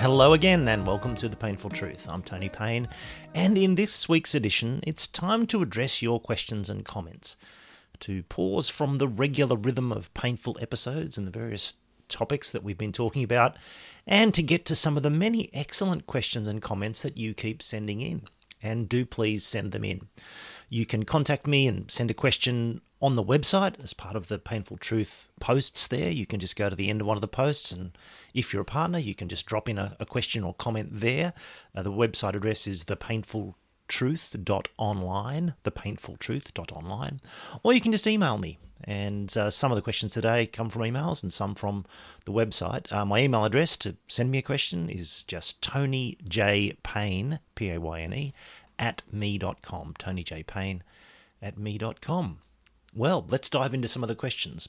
Hello again, and welcome to The Payneful Truth. I'm Tony Payne, and in this week's edition, it's time to address your questions and comments. To pause from the regular rhythm of Payneful episodes and the various topics that we've been talking about, and to get to some of the many excellent questions and comments that you keep sending in. And do please send them in. You can contact me and send a question on the website as part of the Payneful Truth posts there. You can just go to the end of one of the posts, and if you're a partner, you can just drop in a, a question or comment there. Uh, the website address is thepaynefultruth.online, thepaynefultruth.online, or you can just email me. And uh, some of the questions today come from emails and some from the website. Uh, my email address to send me a question is just Tony J. Payne, P A Y N E, at me.com. Tony J. Payne at me.com. Well, let's dive into some of the questions.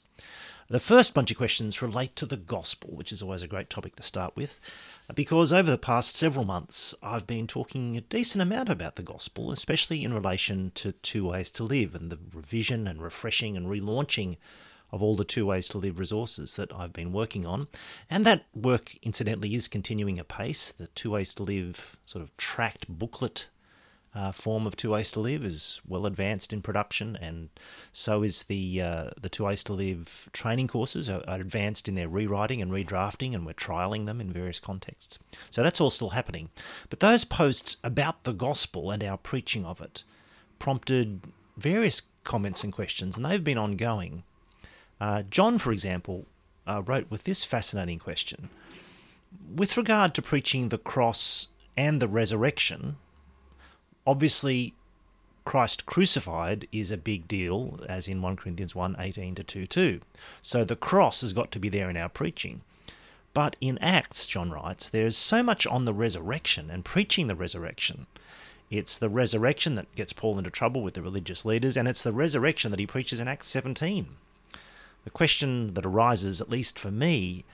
The first bunch of questions relate to the gospel, which is always a great topic to start with, because over the past several months I've been talking a decent amount about the gospel, especially in relation to Two Ways to Live and the revision and refreshing and relaunching of all the Two Ways to Live resources that I've been working on. And that work, incidentally, is continuing apace. The Two Ways to Live sort of tracked booklet uh, form of Two Ways to Live is well advanced in production, and so is the uh, the Two Ways to Live training courses are, are, advanced in their rewriting and redrafting, and we're trialing them in various contexts. So that's all still happening. But those posts about the gospel and our preaching of it prompted various comments and questions, and they've been ongoing. Uh, John, for example, uh, wrote with this fascinating question. With regard to preaching the cross and the resurrection, obviously Christ crucified is a big deal, as in 1 Corinthians 1 18 to 2 2. So the cross has got to be there in our preaching. But in Acts, John writes, there is so much on the resurrection and preaching the resurrection. It's the resurrection that gets Paul into trouble with the religious leaders, and it's the resurrection that he preaches in Acts 17. The question that arises, at least for me,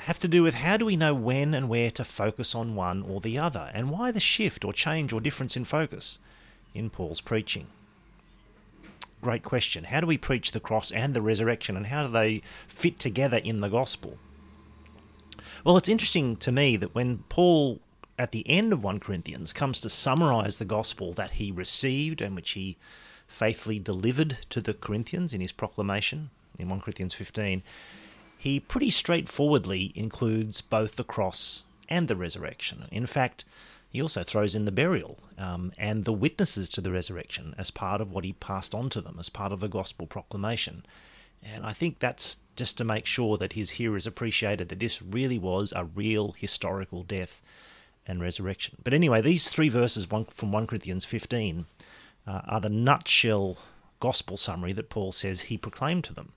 have to do with how do we know when and where to focus on one or the other, and why the shift or change or difference in focus in Paul's preaching. Great question. How do we preach the cross and the resurrection, and how do they fit together in the gospel? Well, it's interesting to me that when Paul, at the end of 1 Corinthians, comes to summarize the gospel that he received and which he faithfully delivered to the Corinthians in his proclamation in 1 Corinthians 15, he pretty straightforwardly includes both the cross and the resurrection. In fact, he also throws in the burial um, and the witnesses to the resurrection as part of what he passed on to them, as part of the gospel proclamation. And I think that's just to make sure that his hearers appreciated that this really was a real historical death and resurrection. But anyway, these three verses from 1 Corinthians 15 uh, are the nutshell gospel summary that Paul says he proclaimed to them.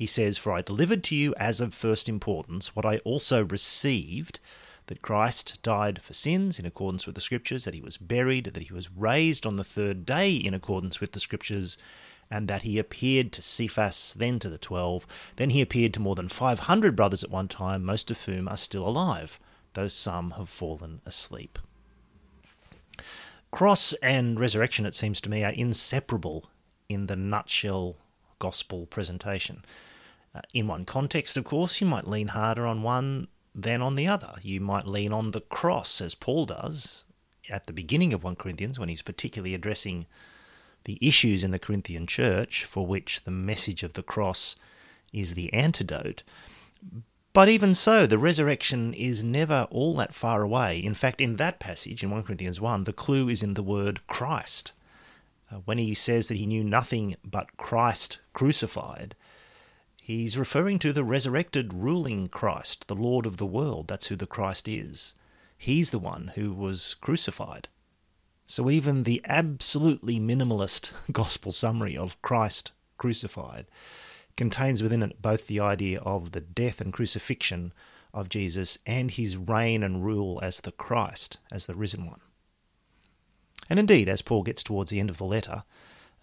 He says, For I delivered to you as of first importance what I also received that Christ died for sins in accordance with the Scriptures, that he was buried, that he was raised on the third day in accordance with the Scriptures, and that he appeared to Cephas, then to the twelve. Then he appeared to more than 500 brothers at one time, most of whom are still alive, though some have fallen asleep. Cross and resurrection, it seems to me, are inseparable in the nutshell gospel presentation. Uh, in one context, of course, you might lean harder on one than on the other. You might lean on the cross, as Paul does at the beginning of 1 Corinthians, when he's particularly addressing the issues in the Corinthian church for which the message of the cross is the antidote. But even so, the resurrection is never all that far away. In fact, in that passage, in 1 Corinthians 1, the clue is in the word Christ. Uh, when he says that he knew nothing but Christ crucified, He's referring to the resurrected ruling Christ, the Lord of the world. That's who the Christ is. He's the one who was crucified. So even the absolutely minimalist gospel summary of Christ crucified contains within it both the idea of the death and crucifixion of Jesus and his reign and rule as the Christ, as the risen one. And indeed, as Paul gets towards the end of the letter,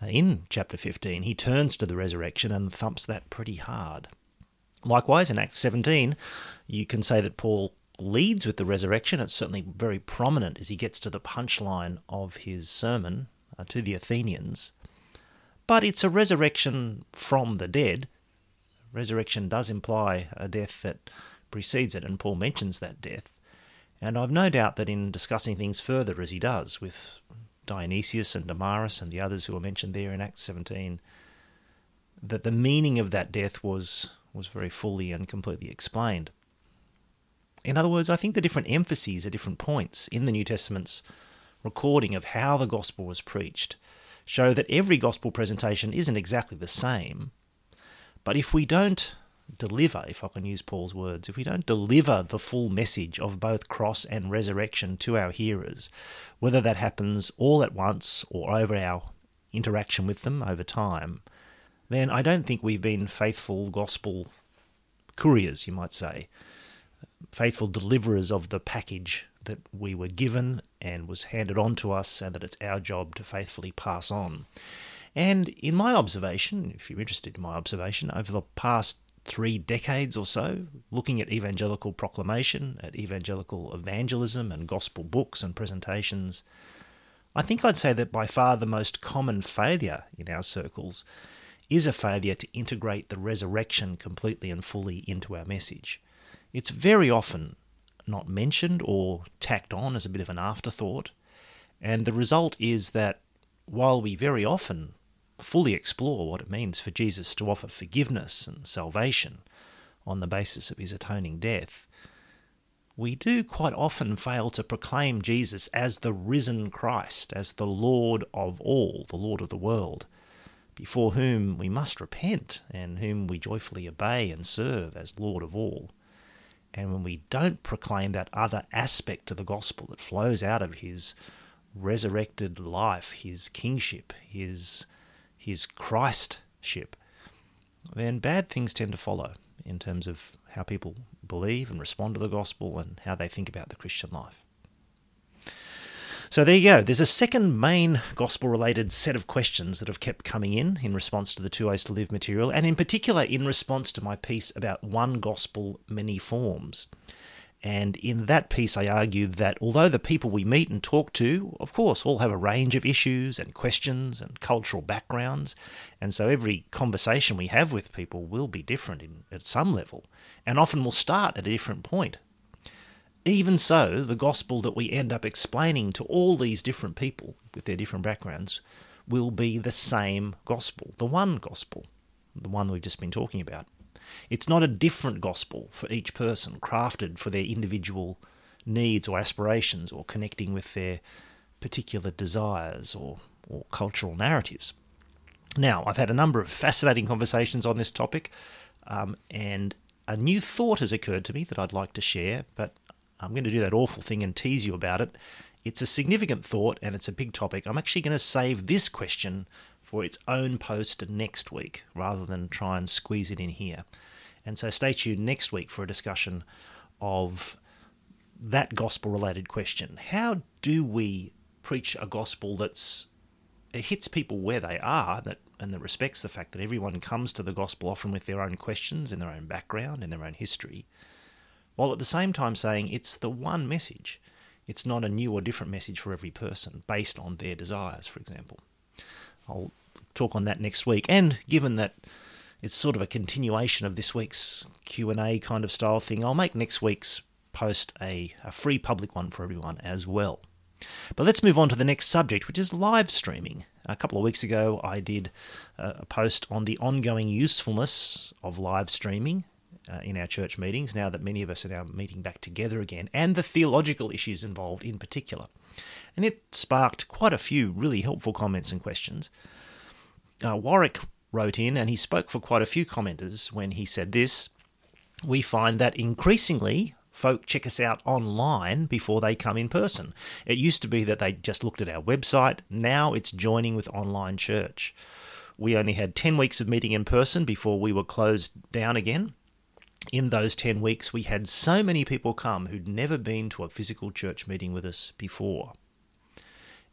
in chapter 15, he turns to the resurrection and thumps that pretty hard. Likewise, in Acts 17, you can say that Paul leads with the resurrection. It's certainly very prominent as he gets to the punchline of his sermon uh, to the Athenians. But it's a resurrection from the dead. Resurrection does imply a death that precedes it, and Paul mentions that death. And I've no doubt that in discussing things further, as he does with Dionysius and Damaris and the others who are mentioned there in Acts 17, that the meaning of that death was, was very fully and completely explained. In other words, I think the different emphases at different points in the New Testament's recording of how the gospel was preached show that every gospel presentation isn't exactly the same. But if we don't deliver, if I can use Paul's words, if we don't deliver the full message of both cross and resurrection to our hearers, whether that happens all at once or over our interaction with them over time, then I don't think we've been faithful gospel couriers, you might say, faithful deliverers of the package that we were given and was handed on to us, and that it's our job to faithfully pass on. And in my observation, if you're interested in my observation, over the past three decades or so, looking at evangelical proclamation, at evangelical evangelism and gospel books and presentations, I think I'd say that by far the most common failure in our circles is a failure to integrate the resurrection completely and fully into our message. It's very often not mentioned or tacked on as a bit of an afterthought, and the result is that while we very often fully explore what it means for Jesus to offer forgiveness and salvation on the basis of his atoning death, we do quite often fail to proclaim Jesus as the risen Christ, as the Lord of all, the Lord of the world, before whom we must repent and whom we joyfully obey and serve as Lord of all. And when we don't proclaim that other aspect of the gospel that flows out of his resurrected life, his kingship, his his Christship, then bad things tend to follow in terms of how people believe and respond to the gospel and how they think about the Christian life. So there you go. There's a second main gospel related set of questions that have kept coming in in response to the Two Ways to Live material, and in particular in response to my piece about one gospel, many forms. And in that piece, I argued that although the people we meet and talk to, of course, all have a range of issues and questions and cultural backgrounds, and so every conversation we have with people will be different in, at some level, and often will start at a different point. Even so, the gospel that we end up explaining to all these different people with their different backgrounds will be the same gospel, the one gospel, the one we've just been talking about. It's not a different gospel for each person, crafted for their individual needs or aspirations or connecting with their particular desires or, or cultural narratives. Now, I've had a number of fascinating conversations on this topic, um, and a new thought has occurred to me that I'd like to share, but I'm going to do that awful thing and tease you about it. It's a significant thought and it's a big topic. I'm actually going to save this question for its own post next week rather than try and squeeze it in here. And so stay tuned next week for a discussion of that gospel related question. How do we preach a gospel that's it hits people where they are that and that respects the fact that everyone comes to the gospel often with their own questions in their own background in their own history while at the same time saying it's the one message it's not a new or different message for every person based on their desires for example I'll talk on that next week. And given that it's sort of a continuation of this week's Q&A kind of style thing, I'll make next week's post a, a free public one for everyone as well. But let's move on to the next subject, which is live streaming. A couple of weeks ago, I did a post on the ongoing usefulness of live streaming uh, in our church meetings, now that many of us are now meeting back together again, and the theological issues involved in particular. And it sparked quite a few really helpful comments and questions. Uh, Warwick wrote in, and he spoke for quite a few commenters when he said this. We find that increasingly folk check us out online before they come in person. It used to be that they just looked at our website, now it's joining with online church. We only had 10 weeks of meeting in person before we were closed down again. In those 10 weeks, we had so many people come who'd never been to a physical church meeting with us before.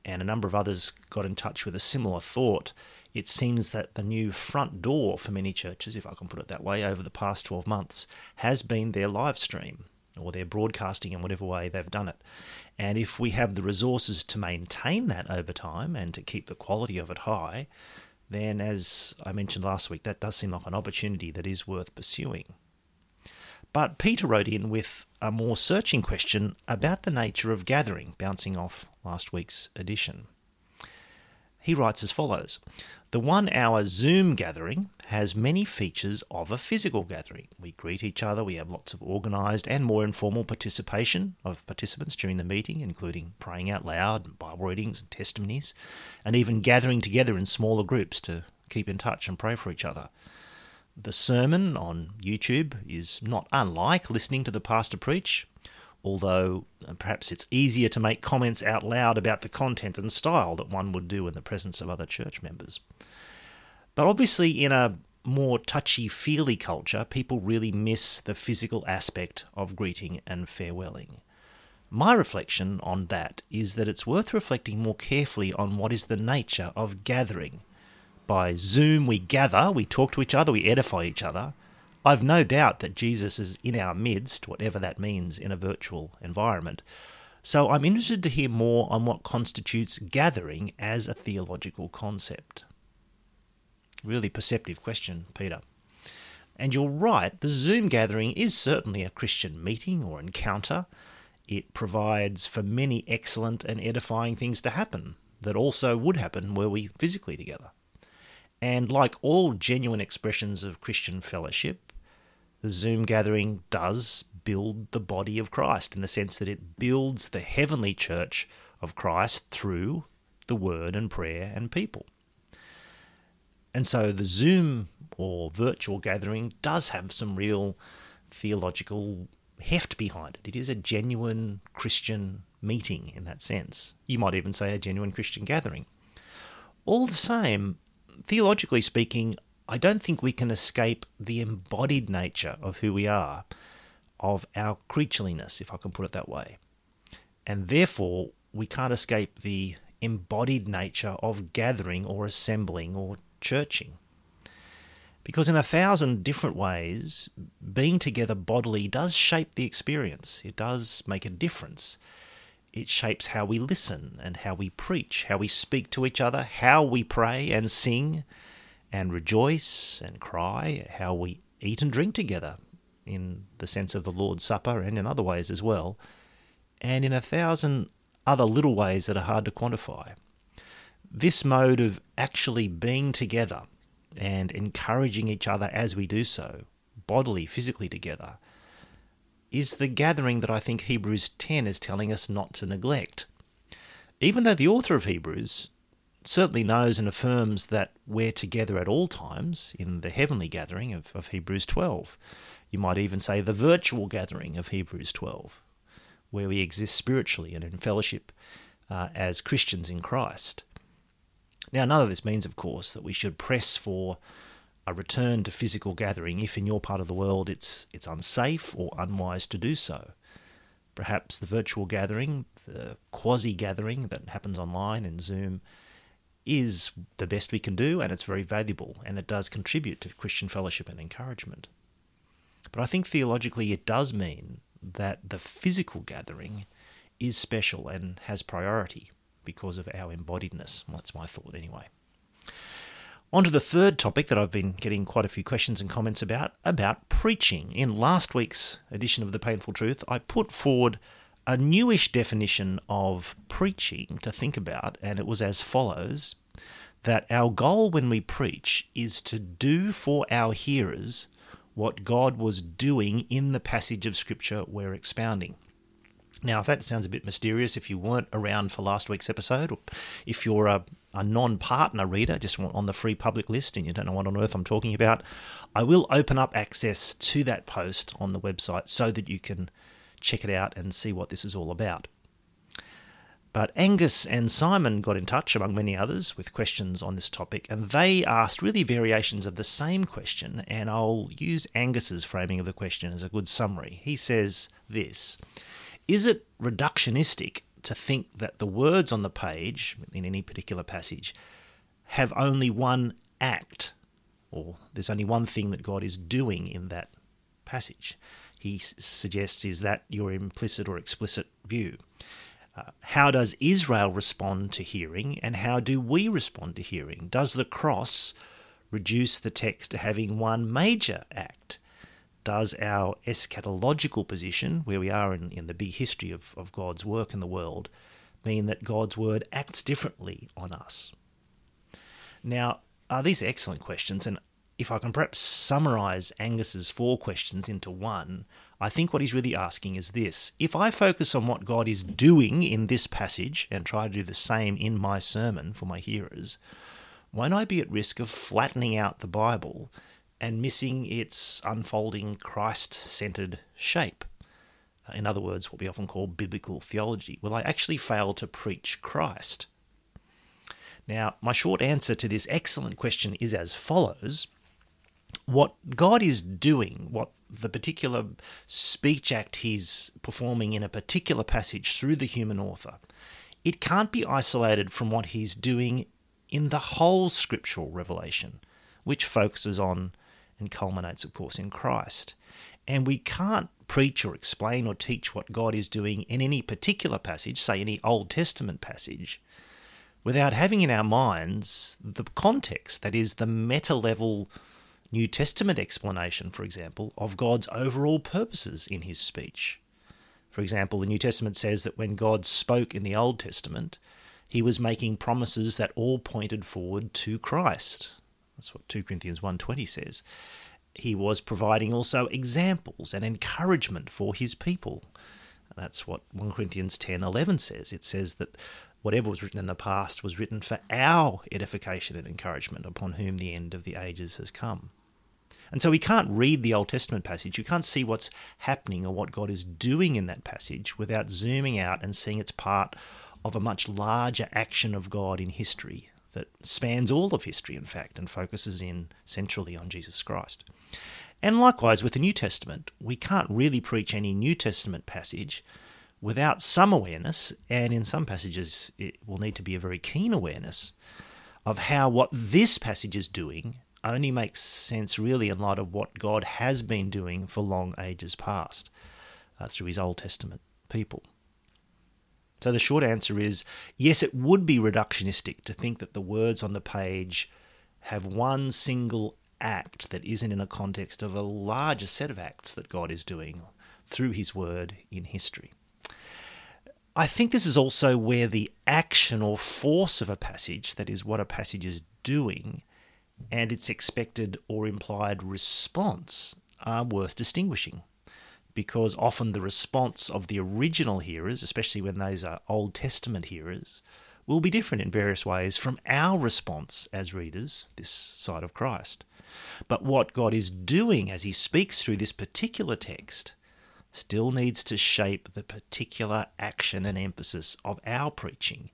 And a number of others got in touch with a similar thought it seems that the new front door for many churches, if I can put it that way, over the past 12 months has been their live stream or their broadcasting in whatever way they've done it. And if we have the resources to maintain that over time and to keep the quality of it high, then as I mentioned last week, that does seem like an opportunity that is worth pursuing. But Peter wrote in with a more searching question about the nature of gathering, bouncing off last week's edition. He writes as follows The one hour Zoom gathering has many features of a physical gathering. We greet each other, we have lots of organised and more informal participation of participants during the meeting, including praying out loud, Bible readings and testimonies, and even gathering together in smaller groups to keep in touch and pray for each other. The sermon on YouTube is not unlike listening to the pastor preach, although uh, perhaps it's easier to make comments out loud about the content and style that one would do in the presence of other church members. But obviously, in a more touchy feely culture, people really miss the physical aspect of greeting and farewelling. My reflection on that is that it's worth reflecting more carefully on what is the nature of gathering by Zoom, we gather, we talk to each other, we edify each other. I've no doubt that Jesus is in our midst, whatever that means in a virtual environment. So I'm interested to hear more on what constitutes gathering as a theological concept. Really perceptive question, Peter. And you're right, the Zoom gathering is certainly a Christian meeting or encounter. It provides for many excellent and edifying things to happen that also would happen were we physically together. And like all genuine expressions of Christian fellowship, the Zoom gathering does build the body of Christ in the sense that it builds the heavenly church of Christ through the word and prayer and people. And so the Zoom or virtual gathering does have some real theological heft behind it. It is a genuine Christian meeting in that sense. You might even say a genuine Christian gathering. All the same, theologically speaking, I don't think we can escape the embodied nature of who we are, of our creatureliness, if I can put it that way. And therefore, we can't escape the embodied nature of gathering or assembling or churching. Because in a thousand different ways, being together bodily does shape the experience. It does make a difference it shapes how we listen and how we preach, how we speak to each other, how we pray and sing and rejoice and cry, how we eat and drink together in the sense of the Lord's Supper and in other ways as well, and in a thousand other little ways that are hard to quantify. This mode of actually being together and encouraging each other as we do so, bodily, physically together, is the gathering that I think Hebrews 10 is telling us not to neglect. Even though the author of Hebrews certainly knows and affirms that we're together at all times in the heavenly gathering of, of Hebrews 12. You might even say the virtual gathering of Hebrews 12, where we exist spiritually and in fellowship uh, as Christians in Christ. Now, none of this means, of course, that we should press for a return to physical gathering if in your part of the world it's it's unsafe or unwise to do so. Perhaps the virtual gathering, the quasi gathering that happens online in Zoom, is the best we can do and it's very valuable and it does contribute to Christian fellowship and encouragement. But I think theologically it does mean that the physical gathering is special and has priority because of our embodiedness. Well, that's my thought anyway. On to the third topic that I've been getting quite a few questions and comments about about preaching. In last week's edition of The Payneful Truth, I put forward a newish definition of preaching to think about, and it was as follows that our goal when we preach is to do for our hearers what God was doing in the passage of Scripture we're expounding. Now, if that sounds a bit mysterious, if you weren't around for last week's episode, or if you're a, a non partner reader, just on the free public list, and you don't know what on earth I'm talking about, I will open up access to that post on the website so that you can check it out and see what this is all about. But Angus and Simon got in touch, among many others, with questions on this topic, and they asked really variations of the same question. And I'll use Angus's framing of the question as a good summary. He says this is it reductionistic to think that the words on the page, in any particular passage, have only one act, or there's only one thing that God is doing in that passage? He suggests is that your implicit or explicit view. Uh, how does Israel respond to hearing, and how do we respond to hearing? Does the cross reduce the text to having one major act? Does our eschatological position, where we are in, in the big history of, of God's work in the world, mean that God's word acts differently on us? Now, uh, these are excellent questions, and if I can perhaps summarize Angus's four questions into one, I think what he's really asking is this If I focus on what God is doing in this passage and try to do the same in my sermon for my hearers, won't I be at risk of flattening out the Bible and missing its unfolding Christ centered shape? Uh, in other words, what we often call biblical theology. Will I actually fail to preach Christ? Now, my short answer to this excellent question is as follows What God is doing, what the particular speech act he's performing in a particular passage through the human author, it can't be isolated from what he's doing in the whole scriptural revelation, which focuses on and culminates, of course, in Christ. And we can't preach or explain or teach what God is doing in any particular passage, say any Old Testament passage, without having in our minds the context, that is, the meta level New Testament explanation, for example, of God's overall purposes in his speech. For example, the New Testament says that when God spoke in the Old Testament, he was making promises that all pointed forward to Christ. That's what 2 Corinthians 1:20 says. He was providing also examples and encouragement for his people. That's what 1 Corinthians 10:11 says. It says that whatever was written in the past was written for our edification and encouragement upon whom the end of the ages has come. And so we can't read the Old Testament passage, You can't see what's happening or what God is doing in that passage without zooming out and seeing it's part of a much larger action of God in history that spans all of history, in fact, and focuses in centrally on Jesus Christ. And likewise with the New Testament, we can't really preach any New Testament passage without some awareness, and in some passages it will need to be a very keen awareness of how what this passage is doing only makes sense really in light of what God has been doing for long ages past uh, through his Old Testament people. So the short answer is yes, it would be reductionistic to think that the words on the page have one single act that isn't in a context of a larger set of acts that God is doing through his word in history. I think this is also where the action or force of a passage, that is, what a passage is doing, and its expected or implied response are worth distinguishing because often the response of the original hearers, especially when those are Old Testament hearers, will be different in various ways from our response as readers this side of Christ. But what God is doing as He speaks through this particular text still needs to shape the particular action and emphasis of our preaching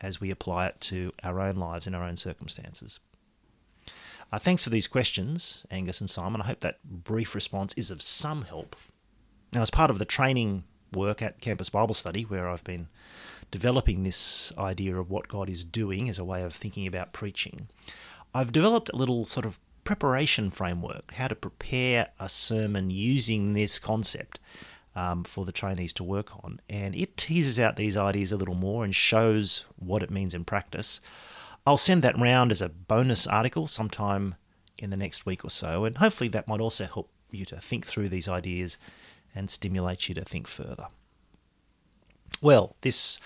as we apply it to our own lives and our own circumstances. Uh, thanks for these questions, Angus and Simon. I hope that brief response is of some help. Now, as part of the training work at Campus Bible Study, where I've been developing this idea of what God is doing as a way of thinking about preaching, I've developed a little sort of preparation framework, how to prepare a sermon using this concept um, for the trainees to work on. And it teases out these ideas a little more and shows what it means in practice. I'll send that round as a bonus article sometime in the next week or so, and hopefully that might also help you to think through these ideas and stimulate you to think further. Well, this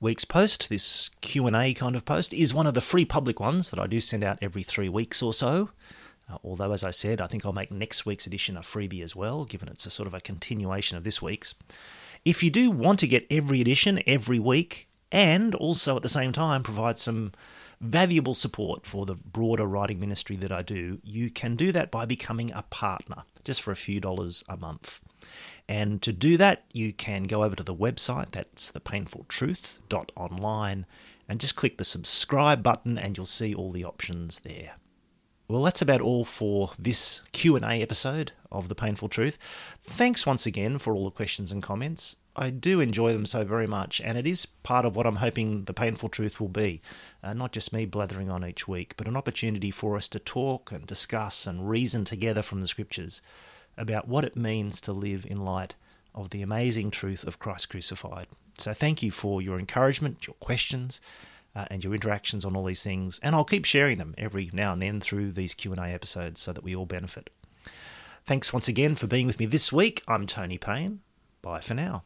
week's post, this Q&A kind of post, is one of the free public ones that I do send out every 3 weeks or so. Uh, although, as I said, I think I'll make next week's edition a freebie as well, given it's a sort of a continuation of this week's. If you do want to get every edition every week, and also at the same time provide some valuable support for the broader writing ministry that I do, you can do that by becoming a partner just for a few dollars a month. And to do that, you can go over to the website, that's thepaynefultruth.online, and just click the subscribe button and you'll see all the options there. Well, that's about all for this Q&A episode of The Payneful Truth. Thanks once again for all the questions and comments. I do enjoy them so very much, and it is part of what I'm hoping the Payneful truth will be. Uh, not just me blathering on each week, but an opportunity for us to talk and discuss and reason together from the scriptures about what it means to live in light of the amazing truth of Christ crucified. So thank you for your encouragement, your questions, uh, and your interactions on all these things, and I'll keep sharing them every now and then through these Q&A episodes so that we all benefit. Thanks once again for being with me this week. I'm Tony Payne. Bye for now.